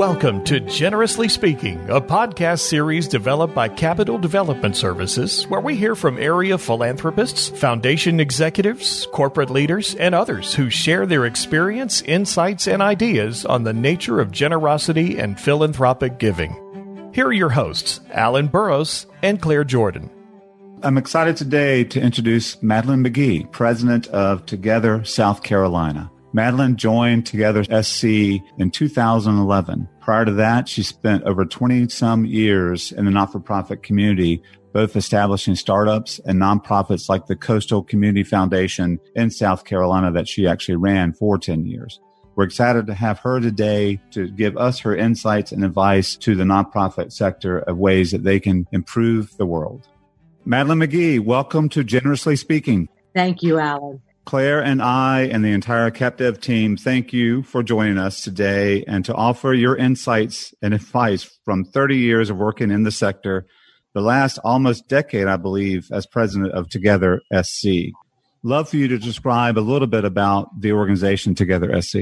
Welcome to Generously Speaking, a podcast series developed by Capital Development Services, where we hear from area philanthropists, foundation executives, corporate leaders, and others who share their experience, insights, and ideas on the nature of generosity and philanthropic giving. Here are your hosts, Alan Burrows and Claire Jordan. I'm excited today to introduce Madeleine McGee, president of Together South Carolina. Madeleine joined Together SC in 2011. Prior to that, she spent over 20 some years in the not for profit community, both establishing startups and nonprofits like the Coastal Community Foundation in South Carolina that she actually ran for 10 years. We're excited to have her today to give us her insights and advice to the nonprofit sector of ways that they can improve the world. Madeleine McGee, welcome to Generously Speaking. Thank you, Alan. Claire and I and the entire CapDev team thank you for joining us today and to offer your insights and advice from 30 years of working in the sector, the last almost decade, I believe, as president of Together SC. Love for you to describe a little bit about the organization Together SC.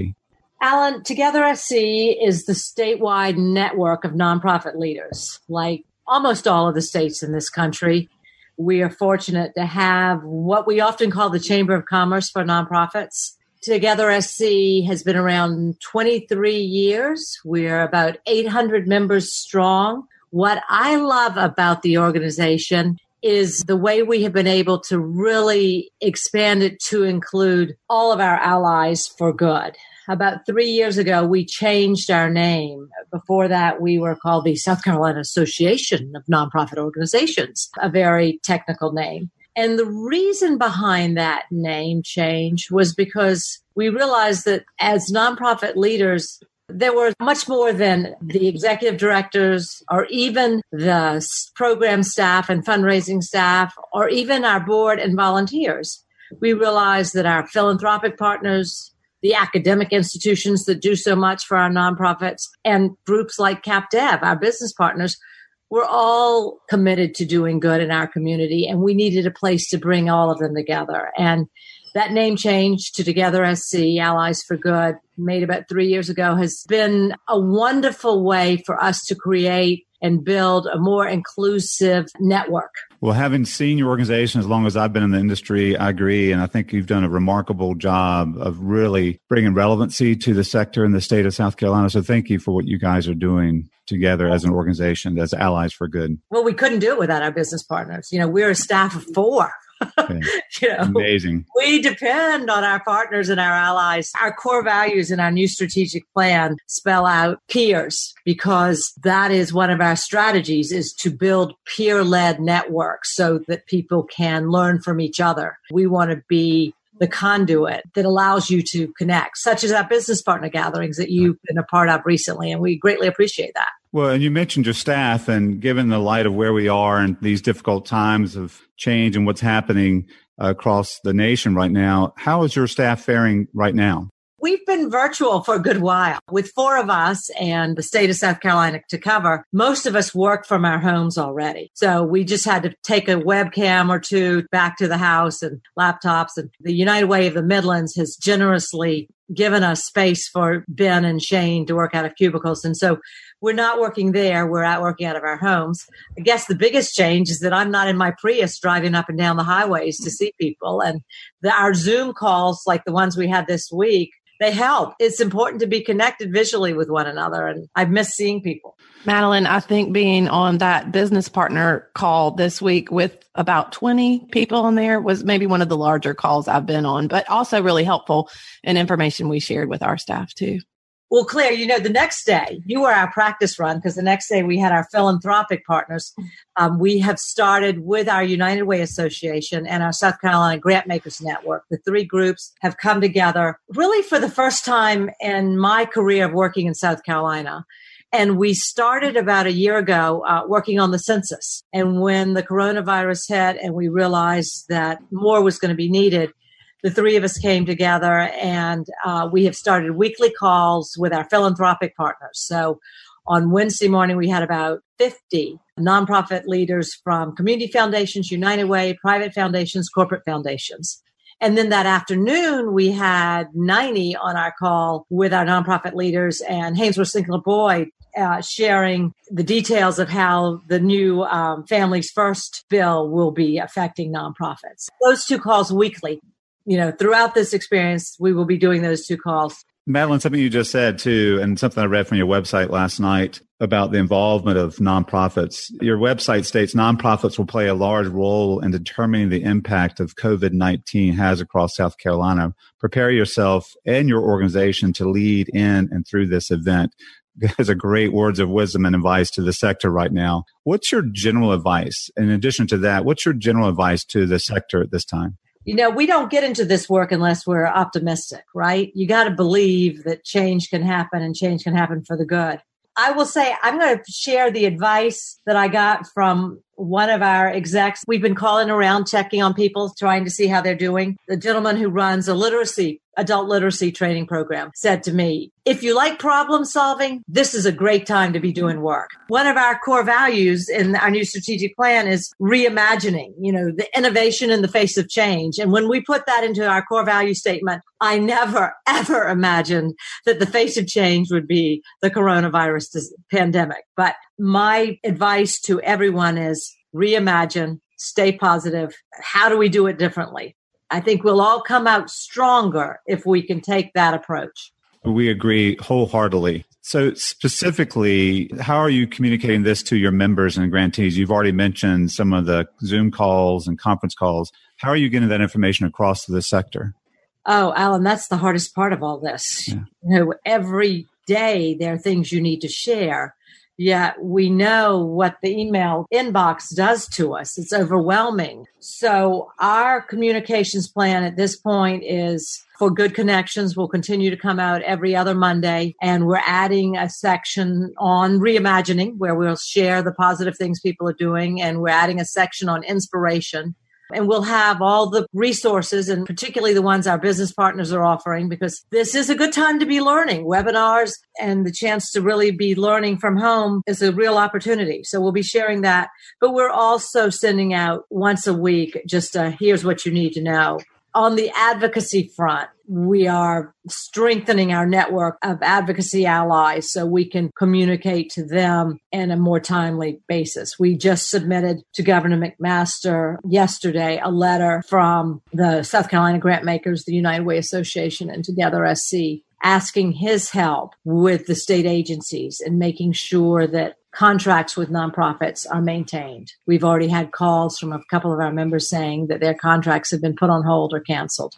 Alan, Together SC is the statewide network of nonprofit leaders, like almost all of the states in this country we are fortunate to have what we often call the Chamber of Commerce for nonprofits. Together SC has been around 23 years. We're about 800 members strong. What I love about the organization is the way we have been able to really expand it to include all of our allies for good about three years ago, we changed our name. Before that, we were called the South Carolina Association of Nonprofit Organizations, a very technical name. And the reason behind that name change was because we realized that as nonprofit leaders, there were much more than the executive directors or even the program staff and fundraising staff or even our board and volunteers. We realized that our philanthropic partners, the academic institutions that do so much for our nonprofits and groups like CapDev, our business partners, we're all committed to doing good in our community and we needed a place to bring all of them together. And that name change to Together SC, Allies for Good, made about three years ago, has been a wonderful way for us to create and build a more inclusive network. Well, having seen your organization as long as I've been in the industry, I agree. And I think you've done a remarkable job of really bringing relevancy to the sector in the state of South Carolina. So thank you for what you guys are doing together as an organization, as allies for good. Well, we couldn't do it without our business partners. You know, we're a staff of four. you know, Amazing. We depend on our partners and our allies. Our core values in our new strategic plan spell out peers because that is one of our strategies is to build peer-led networks so that people can learn from each other. We want to be the conduit that allows you to connect, such as our business partner gatherings that you've been a part of recently. And we greatly appreciate that. Well, and you mentioned your staff, and given the light of where we are and these difficult times of change and what's happening across the nation right now, how is your staff faring right now? We've been virtual for a good while with four of us and the state of South Carolina to cover. Most of us work from our homes already. So we just had to take a webcam or two back to the house and laptops. And the United Way of the Midlands has generously given us space for Ben and Shane to work out of cubicles. And so we're not working there. We're out working out of our homes. I guess the biggest change is that I'm not in my Prius driving up and down the highways to see people. And the, our Zoom calls, like the ones we had this week, they help. It's important to be connected visually with one another. And I've missed seeing people. Madeleine, I think being on that business partner call this week with about 20 people in there was maybe one of the larger calls I've been on, but also really helpful and information we shared with our staff too. Well, Claire, you know, the next day you were our practice run because the next day we had our philanthropic partners. Um, we have started with our United Way Association and our South Carolina Grant Makers Network. The three groups have come together really for the first time in my career of working in South Carolina. And we started about a year ago uh, working on the census. And when the coronavirus hit and we realized that more was going to be needed, the three of us came together and uh, we have started weekly calls with our philanthropic partners. So on Wednesday morning, we had about 50 nonprofit leaders from community foundations, United Way, private foundations, corporate foundations. And then that afternoon, we had 90 on our call with our nonprofit leaders and Haynsworth Sinclair Boyd uh, sharing the details of how the new um, Families First bill will be affecting nonprofits. Those two calls weekly. You know, throughout this experience, we will be doing those two calls. Madeleine, something you just said too, and something I read from your website last night about the involvement of nonprofits. Your website states nonprofits will play a large role in determining the impact of COVID 19 has across South Carolina. Prepare yourself and your organization to lead in and through this event. Those are great words of wisdom and advice to the sector right now. What's your general advice? In addition to that, what's your general advice to the sector at this time? You know, we don't get into this work unless we're optimistic, right? You got to believe that change can happen and change can happen for the good. I will say, I'm going to share the advice that I got from one of our execs. We've been calling around, checking on people, trying to see how they're doing. The gentleman who runs a literacy, adult literacy training program said to me, if you like problem solving, this is a great time to be doing work. One of our core values in our new strategic plan is reimagining, you know, the innovation in the face of change. And when we put that into our core value statement, I never, ever imagined that the face of change would be the coronavirus pandemic. But my advice to everyone is reimagine, stay positive. How do we do it differently? I think we'll all come out stronger if we can take that approach. We agree wholeheartedly. So, specifically, how are you communicating this to your members and grantees? You've already mentioned some of the Zoom calls and conference calls. How are you getting that information across to the sector? Oh, Alan, that's the hardest part of all this. Yeah. You know, every day there are things you need to share yet we know what the email inbox does to us. It's overwhelming. So our communications plan at this point is for good connections will continue to come out every other Monday. And we're adding a section on reimagining where we'll share the positive things people are doing. And we're adding a section on inspiration and we'll have all the resources and particularly the ones our business partners are offering because this is a good time to be learning. Webinars and the chance to really be learning from home is a real opportunity. So we'll be sharing that. But we're also sending out once a week just a, here's what you need to know on the advocacy front, we are strengthening our network of advocacy allies so we can communicate to them in a more timely basis. We just submitted to Governor McMaster yesterday a letter from the South Carolina grant makers, the United Way Association, and Together SC asking his help with the state agencies and making sure that contracts with nonprofits are maintained. We've already had calls from a couple of our members saying that their contracts have been put on hold or canceled.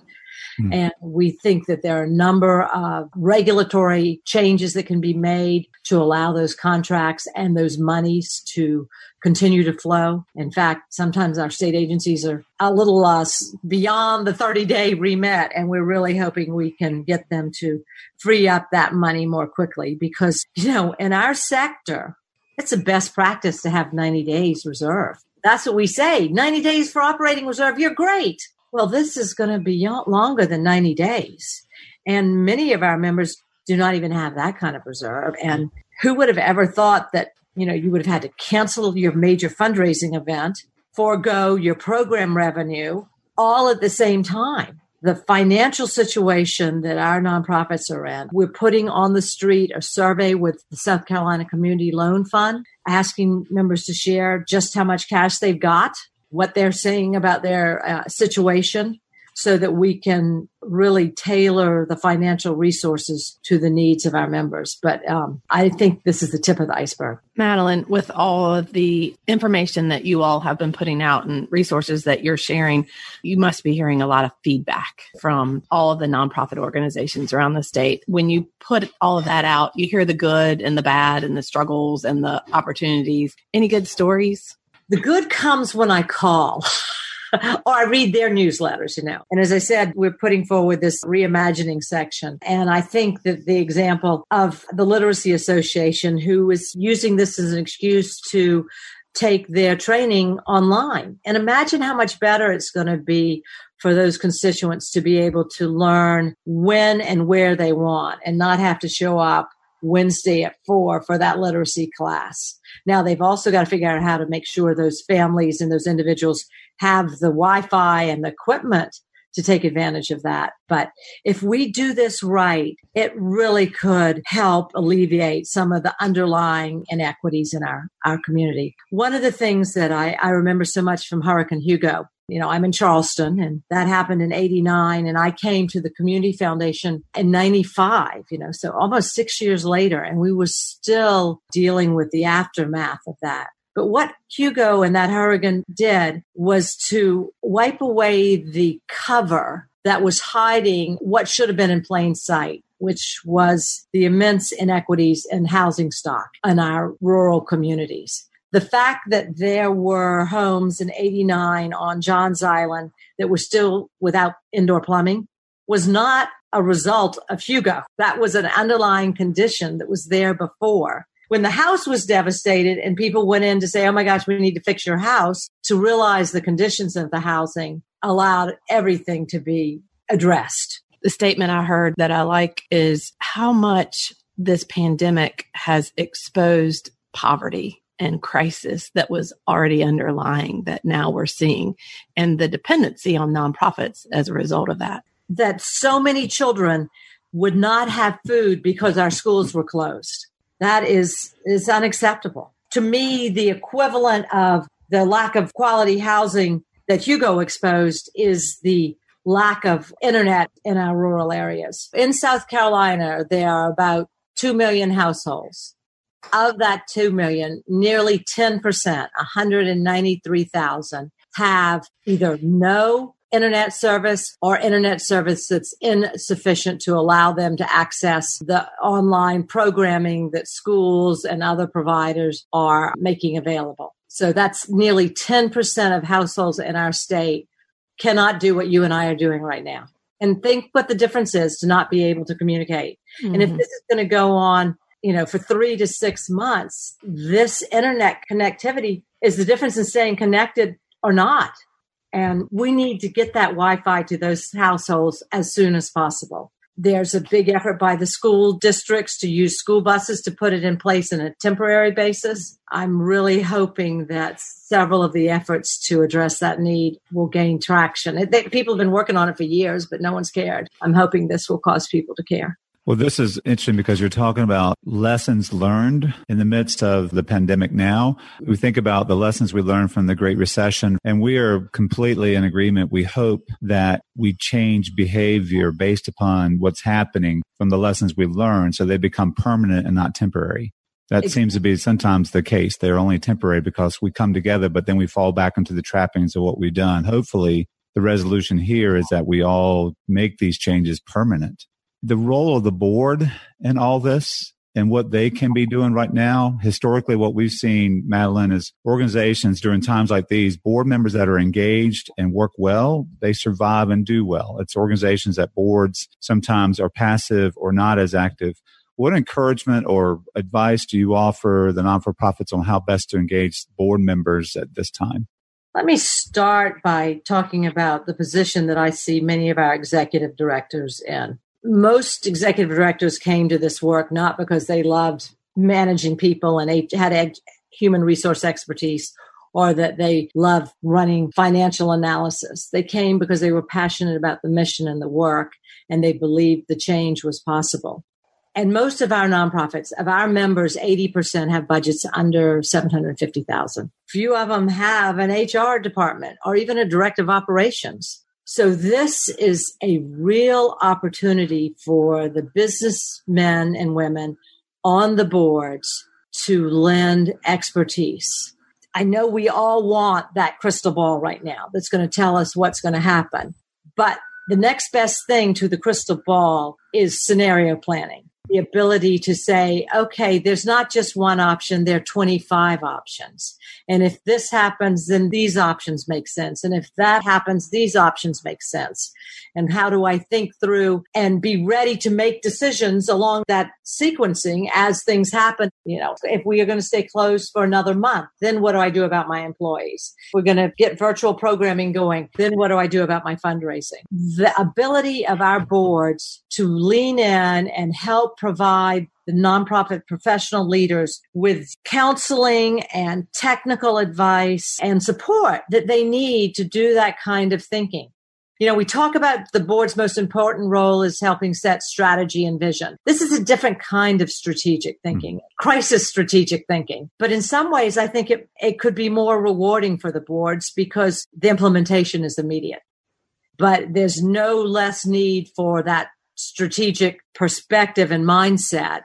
Mm. And we think that there are a number of regulatory changes that can be made to allow those contracts and those monies to continue to flow. In fact, sometimes our state agencies are a little uh, beyond the 30 day remit, and we're really hoping we can get them to free up that money more quickly because, you know, in our sector, it's the best practice to have 90 days reserve. That's what we say 90 days for operating reserve. You're great. Well, this is going to be longer than 90 days. And many of our members do not even have that kind of reserve. And who would have ever thought that, you know, you would have had to cancel your major fundraising event, forego your program revenue all at the same time? The financial situation that our nonprofits are in. We're putting on the street a survey with the South Carolina Community Loan Fund, asking members to share just how much cash they've got, what they're saying about their uh, situation, so that we can really tailor the financial resources to the needs of our members. But um, I think this is the tip of the iceberg. Madeleine, with all of the information that you all have been putting out and resources that you're sharing, you must be hearing a lot of feedback from all of the nonprofit organizations around the state. When you put all of that out, you hear the good and the bad and the struggles and the opportunities. Any good stories? The good comes when I call. or I read their newsletters, you know. And as I said, we're putting forward this reimagining section. And I think that the example of the Literacy Association, who is using this as an excuse to take their training online. And imagine how much better it's going to be for those constituents to be able to learn when and where they want and not have to show up Wednesday at four for that literacy class. Now they've also got to figure out how to make sure those families and those individuals have the Wi Fi and the equipment to take advantage of that. But if we do this right, it really could help alleviate some of the underlying inequities in our, our community. One of the things that I, I remember so much from Hurricane Hugo you know, I'm in Charleston and that happened in 89 and I came to the community foundation in 95, you know, so almost six years later and we were still dealing with the aftermath of that. But what Hugo and that hurricane did was to wipe away the cover that was hiding what should have been in plain sight which was the immense inequities in housing stock in our rural communities the fact that there were homes in 89 on Johns Island that were still without indoor plumbing was not a result of Hugo. That was an underlying condition that was there before. When the house was devastated and people went in to say, Oh my gosh, we need to fix your house to realize the conditions of the housing allowed everything to be addressed. The statement I heard that I like is how much this pandemic has exposed poverty and crisis that was already underlying that now we're seeing and the dependency on nonprofits as a result of that. That so many children would not have food because our schools were closed. That is, is unacceptable. To me, the equivalent of the lack of quality housing that Hugo exposed is the lack of internet in our rural areas. In South Carolina, there are about 2 million households of that 2 million, nearly 10%, 193,000 have either no internet service or internet service that's insufficient to allow them to access the online programming that schools and other providers are making available. So that's nearly 10% of households in our state cannot do what you and I are doing right now. And think what the difference is to not be able to communicate. Mm-hmm. And if mm-hmm. this is going to go on you know, for three to six months, this internet connectivity is the difference in staying connected or not. And we need to get that Wi Fi to those households as soon as possible. There's a big effort by the school districts to use school buses to put it in place in a temporary basis. I'm really hoping that several of the efforts to address that need will gain traction. They, people have been working on it for years, but no one's cared. I'm hoping this will cause people to care. Well, this is interesting because you're talking about lessons learned in the midst of the pandemic now. We think about the lessons we learned from the Great Recession, and we are completely in agreement. We hope that we change behavior based upon what's happening from the lessons we've learned so they become permanent and not temporary. That seems to be sometimes the case. They're only temporary because we come together, but then we fall back into the trappings of what we've done. Hopefully, the resolution here is that we all make these changes permanent the role of the board in all this and what they can be doing right now. Historically, what we've seen, Madeleine, is organizations during times like these, board members that are engaged and work well, they survive and do well. It's organizations that boards sometimes are passive or not as active. What encouragement or advice do you offer the non for profits on how best to engage board members at this time? Let me start by talking about the position that I see many of our executive directors in most executive directors came to this work not because they loved managing people and had human resource expertise or that they love running financial analysis. They came because they were passionate about the mission and the work and they believed the change was possible. And most of our nonprofits, of our members, 80% have budgets under 750,000. Few of them have an HR department or even a director of operations. So this is a real opportunity for the businessmen and women on the boards to lend expertise. I know we all want that crystal ball right now that's going to tell us what's going to happen. But the next best thing to the crystal ball is scenario planning the ability to say, okay, there's not just one option, there are 25 options. And if this happens, then these options make sense. And if that happens, these options make sense. And how do I think through and be ready to make decisions along that sequencing as things happen? You know, if we are going to stay closed for another month, then what do I do about my employees? We're going to get virtual programming going. Then what do I do about my fundraising? The ability of our boards to lean in and help provide the nonprofit professional leaders with counseling and technical advice and support that they need to do that kind of thinking. You know, we talk about the board's most important role is helping set strategy and vision. This is a different kind of strategic thinking, mm-hmm. crisis strategic thinking. But in some ways, I think it, it could be more rewarding for the boards because the implementation is immediate. But there's no less need for that strategic perspective and mindset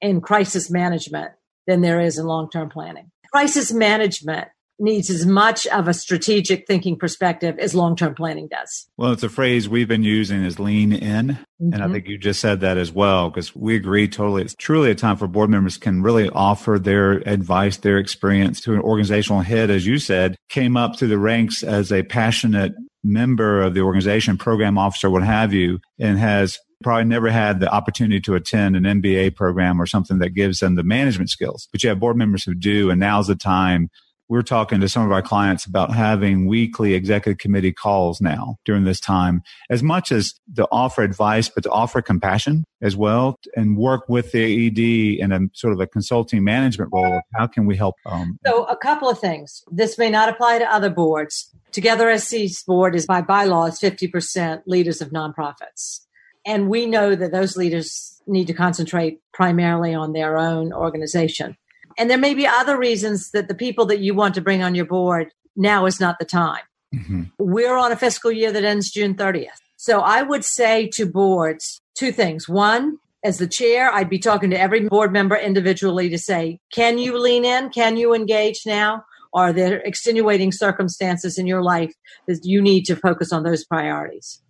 in crisis management than there is in long term planning. Crisis management needs as much of a strategic thinking perspective as long term planning does. Well, it's a phrase we've been using is lean in. Mm-hmm. And I mm-hmm. think you just said that as well, because we agree totally. It's truly a time for board members can really offer their advice, their experience to an organizational head, as you said, came up through the ranks as a passionate member of the organization, program officer, what have you, and has probably never had the opportunity to attend an MBA program or something that gives them the management skills. But you have board members who do, and now's the time. We're talking to some of our clients about having weekly executive committee calls now during this time, as much as to offer advice, but to offer compassion as well and work with the ED in a sort of a consulting management role. Of how can we help? Um, so, a couple of things. This may not apply to other boards. Together SC's board is by bylaws 50% leaders of nonprofits. And we know that those leaders need to concentrate primarily on their own organization. And there may be other reasons that the people that you want to bring on your board now is not the time. Mm-hmm. We're on a fiscal year that ends June 30th. So I would say to boards two things. One, as the chair, I'd be talking to every board member individually to say, can you lean in? Can you engage now? Are there extenuating circumstances in your life that you need to focus on those priorities?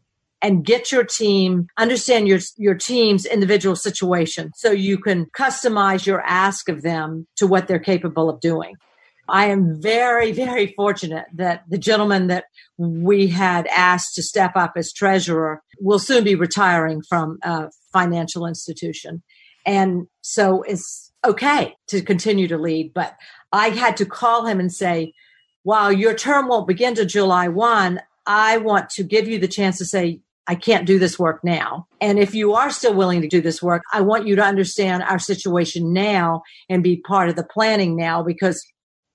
And get your team, understand your, your team's individual situation so you can customize your ask of them to what they're capable of doing. I am very, very fortunate that the gentleman that we had asked to step up as treasurer will soon be retiring from a financial institution. And so it's okay to continue to lead. But I had to call him and say, while your term won't begin to July 1, I want to give you the chance to say, I can't do this work now. And if you are still willing to do this work, I want you to understand our situation now and be part of the planning now because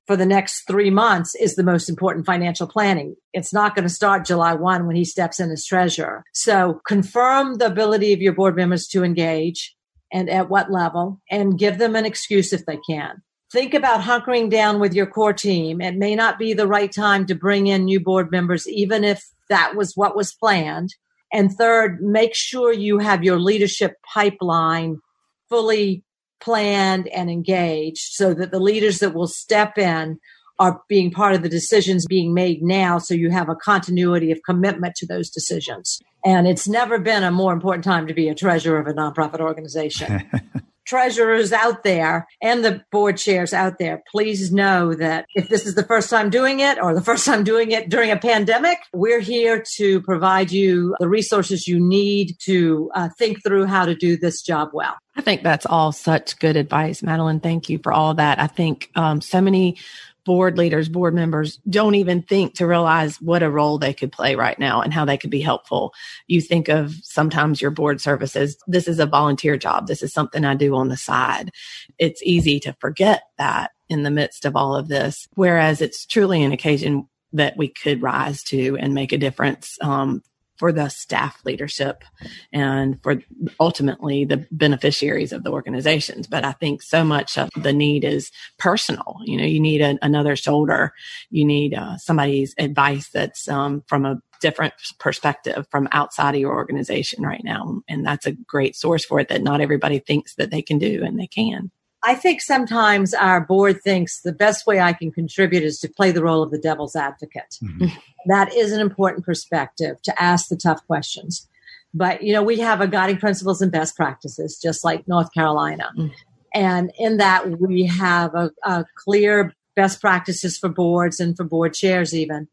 for the next three months is the most important financial planning. It's not going to start July 1 when he steps in as treasurer. So confirm the ability of your board members to engage and at what level and give them an excuse if they can. Think about hunkering down with your core team. It may not be the right time to bring in new board members, even if that was what was planned. And third, make sure you have your leadership pipeline fully planned and engaged so that the leaders that will step in are being part of the decisions being made now so you have a continuity of commitment to those decisions. And it's never been a more important time to be a treasurer of a nonprofit organization. treasurers out there and the board chairs out there, please know that if this is the first time doing it or the first time doing it during a pandemic, we're here to provide you the resources you need to uh, think through how to do this job well. I think that's all such good advice, Madeleine. Thank you for all that. I think um, so many board leaders, board members don't even think to realize what a role they could play right now and how they could be helpful. You think of sometimes your board services, this is a volunteer job. This is something I do on the side. It's easy to forget that in the midst of all of this, whereas it's truly an occasion that we could rise to and make a difference um, for the staff leadership and for ultimately the beneficiaries of the organizations. But I think so much of the need is personal. You know, you need a, another shoulder. You need uh, somebody's advice that's um, from a different perspective from outside of your organization right now. And that's a great source for it that not everybody thinks that they can do and they can. I think sometimes our board thinks the best way I can contribute is to play the role of the devil's advocate. Mm-hmm. That is an important perspective to ask the tough questions. But, you know, we have a guiding principles and best practices, just like North Carolina. Mm-hmm. And in that, we have a, a clear best practices for boards and for board chairs, even.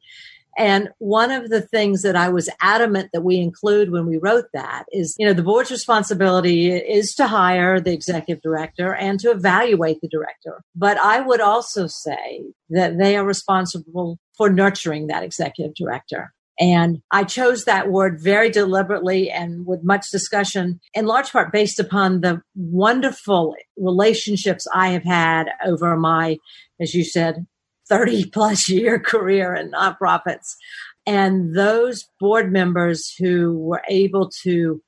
And one of the things that I was adamant that we include when we wrote that is, you know, the board's responsibility is to hire the executive director and to evaluate the director. But I would also say that they are responsible for nurturing that executive director. And I chose that word very deliberately and with much discussion, in large part based upon the wonderful relationships I have had over my, as you said, 30 plus year career in nonprofits. And those board members who were able to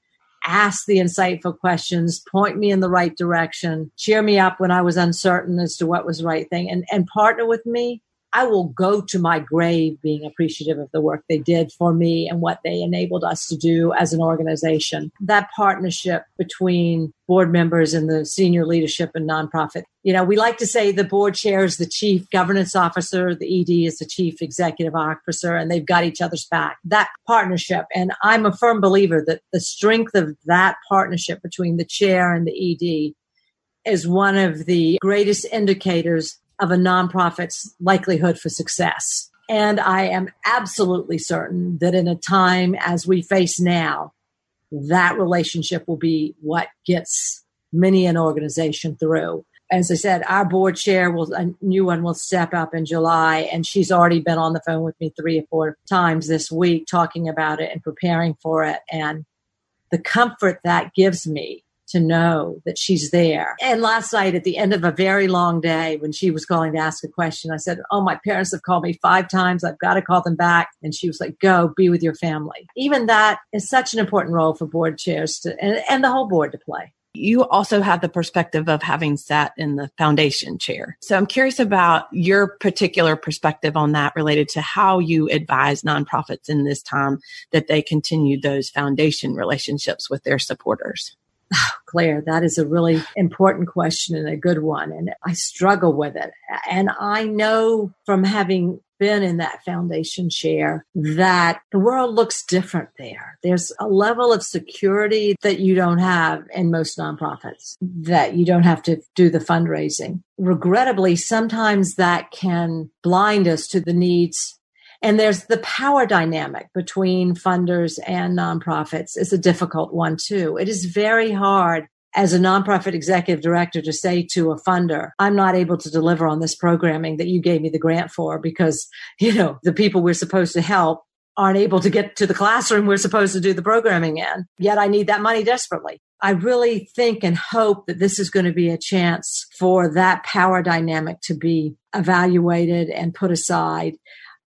ask the insightful questions, point me in the right direction, cheer me up when I was uncertain as to what was the right thing, and, and partner with me I will go to my grave being appreciative of the work they did for me and what they enabled us to do as an organization. That partnership between board members and the senior leadership and nonprofit. You know, we like to say the board chair is the chief governance officer, the ED is the chief executive officer, and they've got each other's back. That partnership. And I'm a firm believer that the strength of that partnership between the chair and the ED is one of the greatest indicators of a nonprofit's likelihood for success. And I am absolutely certain that in a time as we face now, that relationship will be what gets many an organization through. As I said, our board chair will, a new one will step up in July, and she's already been on the phone with me three or four times this week talking about it and preparing for it. And the comfort that gives me to know that she's there. And last night, at the end of a very long day, when she was calling to ask a question, I said, Oh, my parents have called me five times. I've got to call them back. And she was like, Go be with your family. Even that is such an important role for board chairs to, and, and the whole board to play. You also have the perspective of having sat in the foundation chair. So I'm curious about your particular perspective on that related to how you advise nonprofits in this time that they continue those foundation relationships with their supporters. Oh, Claire, that is a really important question and a good one. And I struggle with it. And I know from having been in that foundation chair that the world looks different there. There's a level of security that you don't have in most nonprofits, that you don't have to do the fundraising. Regrettably, sometimes that can blind us to the needs and there's the power dynamic between funders and nonprofits is a difficult one too. It is very hard as a nonprofit executive director to say to a funder, I'm not able to deliver on this programming that you gave me the grant for because, you know, the people we're supposed to help aren't able to get to the classroom we're supposed to do the programming in. Yet I need that money desperately. I really think and hope that this is going to be a chance for that power dynamic to be evaluated and put aside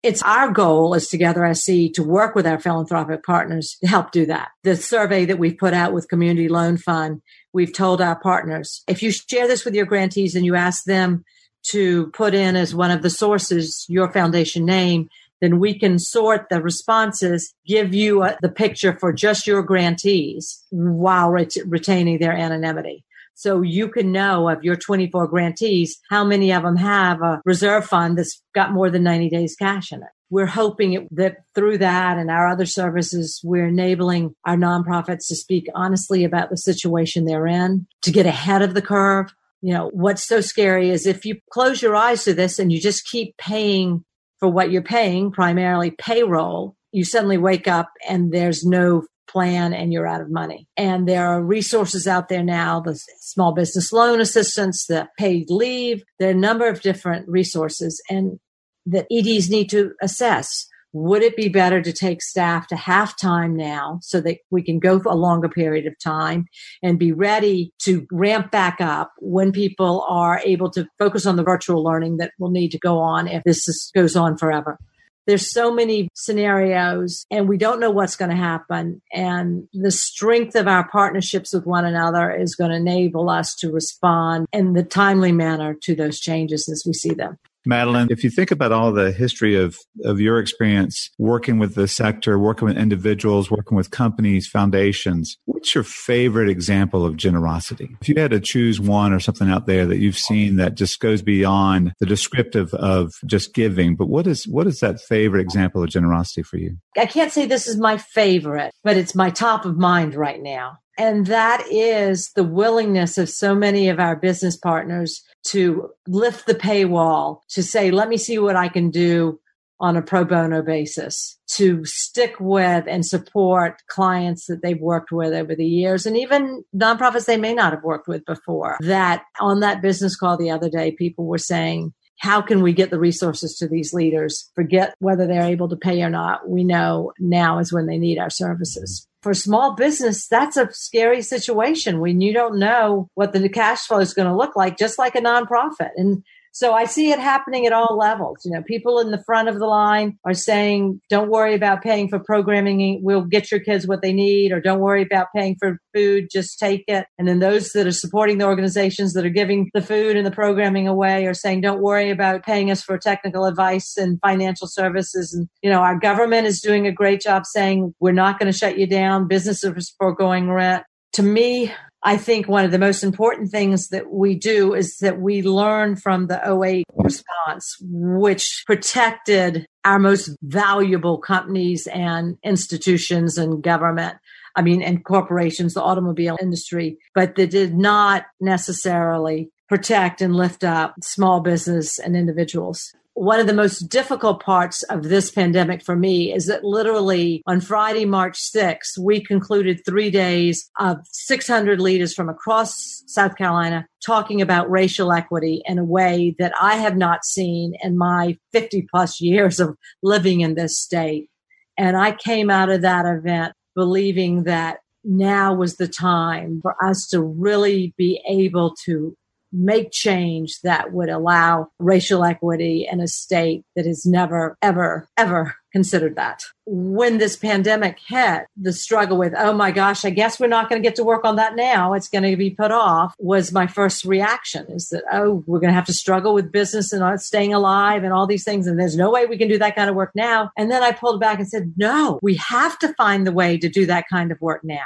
it's our goal as Together SC to work with our philanthropic partners to help do that. The survey that we've put out with Community Loan Fund, we've told our partners, if you share this with your grantees and you ask them to put in as one of the sources your foundation name, then we can sort the responses, give you a, the picture for just your grantees while ret- retaining their anonymity. So you can know of your 24 grantees, how many of them have a reserve fund that's got more than 90 days cash in it. We're hoping that through that and our other services, we're enabling our nonprofits to speak honestly about the situation they're in, to get ahead of the curve. You know, what's so scary is if you close your eyes to this and you just keep paying for what you're paying, primarily payroll, you suddenly wake up and there's no plan and you're out of money. And there are resources out there now, the small business loan assistance, the paid leave. There are a number of different resources and that EDs need to assess. Would it be better to take staff to half time now so that we can go for a longer period of time and be ready to ramp back up when people are able to focus on the virtual learning that will need to go on if this is, goes on forever? There's so many scenarios and we don't know what's going to happen. And the strength of our partnerships with one another is going to enable us to respond in the timely manner to those changes as we see them. Madeleine, if you think about all the history of, of your experience working with the sector, working with individuals, working with companies, foundations, what's your favorite example of generosity? If you had to choose one or something out there that you've seen that just goes beyond the descriptive of just giving, but what is, what is that favorite example of generosity for you? I can't say this is my favorite, but it's my top of mind right now. And that is the willingness of so many of our business partners to lift the paywall, to say, let me see what I can do on a pro bono basis, to stick with and support clients that they've worked with over the years and even nonprofits they may not have worked with before. That on that business call the other day, people were saying, how can we get the resources to these leaders? Forget whether they're able to pay or not. We know now is when they need our services for small business, that's a scary situation when you don't know what the cash flow is going to look like, just like a nonprofit. And So I see it happening at all levels. You know, people in the front of the line are saying, don't worry about paying for programming. We'll get your kids what they need, or don't worry about paying for food. Just take it. And then those that are supporting the organizations that are giving the food and the programming away are saying, don't worry about paying us for technical advice and financial services. And, you know, our government is doing a great job saying, we're not going to shut you down. Businesses are foregoing rent. To me, I think one of the most important things that we do is that we learn from the 08 response, which protected our most valuable companies and institutions and government. I mean, and corporations, the automobile industry, but they did not necessarily protect and lift up small business and individuals one of the most difficult parts of this pandemic for me is that literally on Friday, March 6th, we concluded three days of 600 leaders from across South Carolina talking about racial equity in a way that I have not seen in my 50 plus years of living in this state. And I came out of that event believing that now was the time for us to really be able to make change that would allow racial equity in a state that has never, ever, ever considered that. When this pandemic hit, the struggle with, oh my gosh, I guess we're not going to get to work on that now. It's going to be put off was my first reaction is that, oh, we're going to have to struggle with business and uh, staying alive and all these things. And there's no way we can do that kind of work now. And then I pulled back and said, no, we have to find the way to do that kind of work now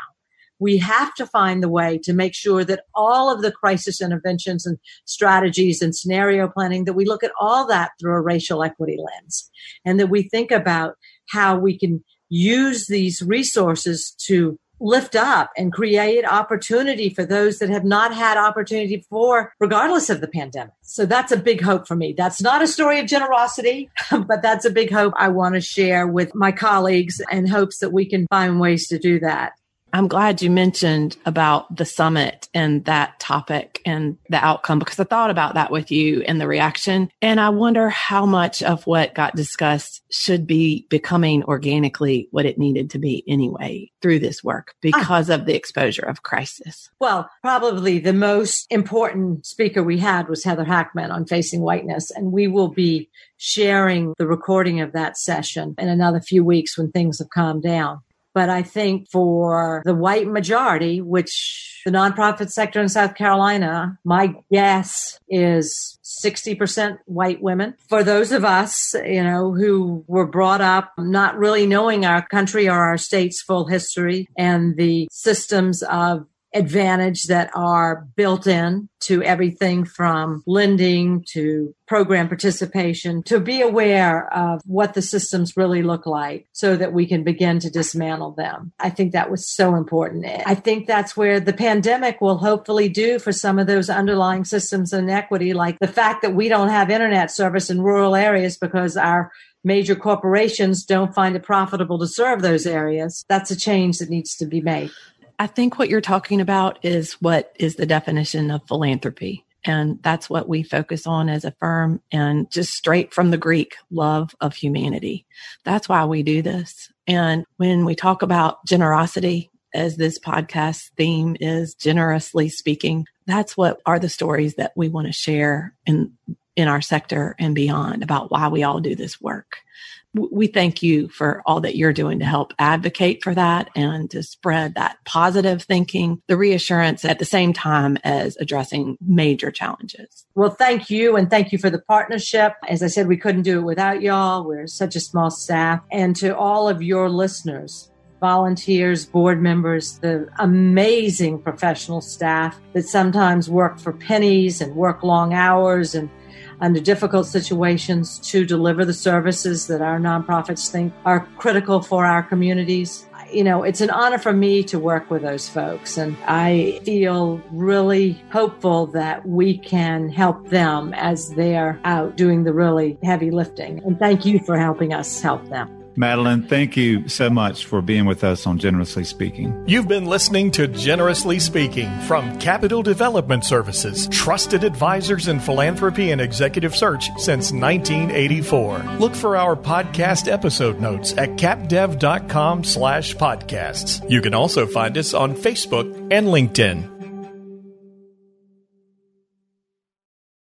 we have to find the way to make sure that all of the crisis interventions and strategies and scenario planning that we look at all that through a racial equity lens and that we think about how we can use these resources to lift up and create opportunity for those that have not had opportunity before, regardless of the pandemic. So that's a big hope for me. That's not a story of generosity, but that's a big hope I want to share with my colleagues and hopes that we can find ways to do that. I'm glad you mentioned about the summit and that topic and the outcome because I thought about that with you and the reaction. And I wonder how much of what got discussed should be becoming organically what it needed to be anyway through this work because ah. of the exposure of crisis. Well, probably the most important speaker we had was Heather Hackman on Facing Whiteness. And we will be sharing the recording of that session in another few weeks when things have calmed down. But I think for the white majority, which the nonprofit sector in South Carolina, my guess is 60% white women. For those of us, you know, who were brought up not really knowing our country or our state's full history and the systems of advantage that are built in to everything from lending to program participation to be aware of what the systems really look like so that we can begin to dismantle them. I think that was so important. I think that's where the pandemic will hopefully do for some of those underlying systems inequity, like the fact that we don't have internet service in rural areas because our major corporations don't find it profitable to serve those areas. That's a change that needs to be made. I think what you're talking about is what is the definition of philanthropy. And that's what we focus on as a firm and just straight from the Greek, love of humanity. That's why we do this. And when we talk about generosity, as this podcast theme is generously speaking, that's what are the stories that we want to share in, in our sector and beyond about why we all do this work we thank you for all that you're doing to help advocate for that and to spread that positive thinking, the reassurance at the same time as addressing major challenges. Well, thank you. And thank you for the partnership. As I said, we couldn't do it without y'all. We're such a small staff. And to all of your listeners, volunteers, board members, the amazing professional staff that sometimes work for pennies and work long hours and under difficult situations to deliver the services that our nonprofits think are critical for our communities. You know, it's an honor for me to work with those folks, and I feel really hopeful that we can help them as they're out doing the really heavy lifting. And thank you for helping us help them. Madeleine, thank you so much for being with us on Generously Speaking. You've been listening to Generously Speaking from Capital Development Services, trusted advisors in philanthropy and executive search since 1984. Look for our podcast episode notes at capdev.com slash podcasts. You can also find us on Facebook and LinkedIn.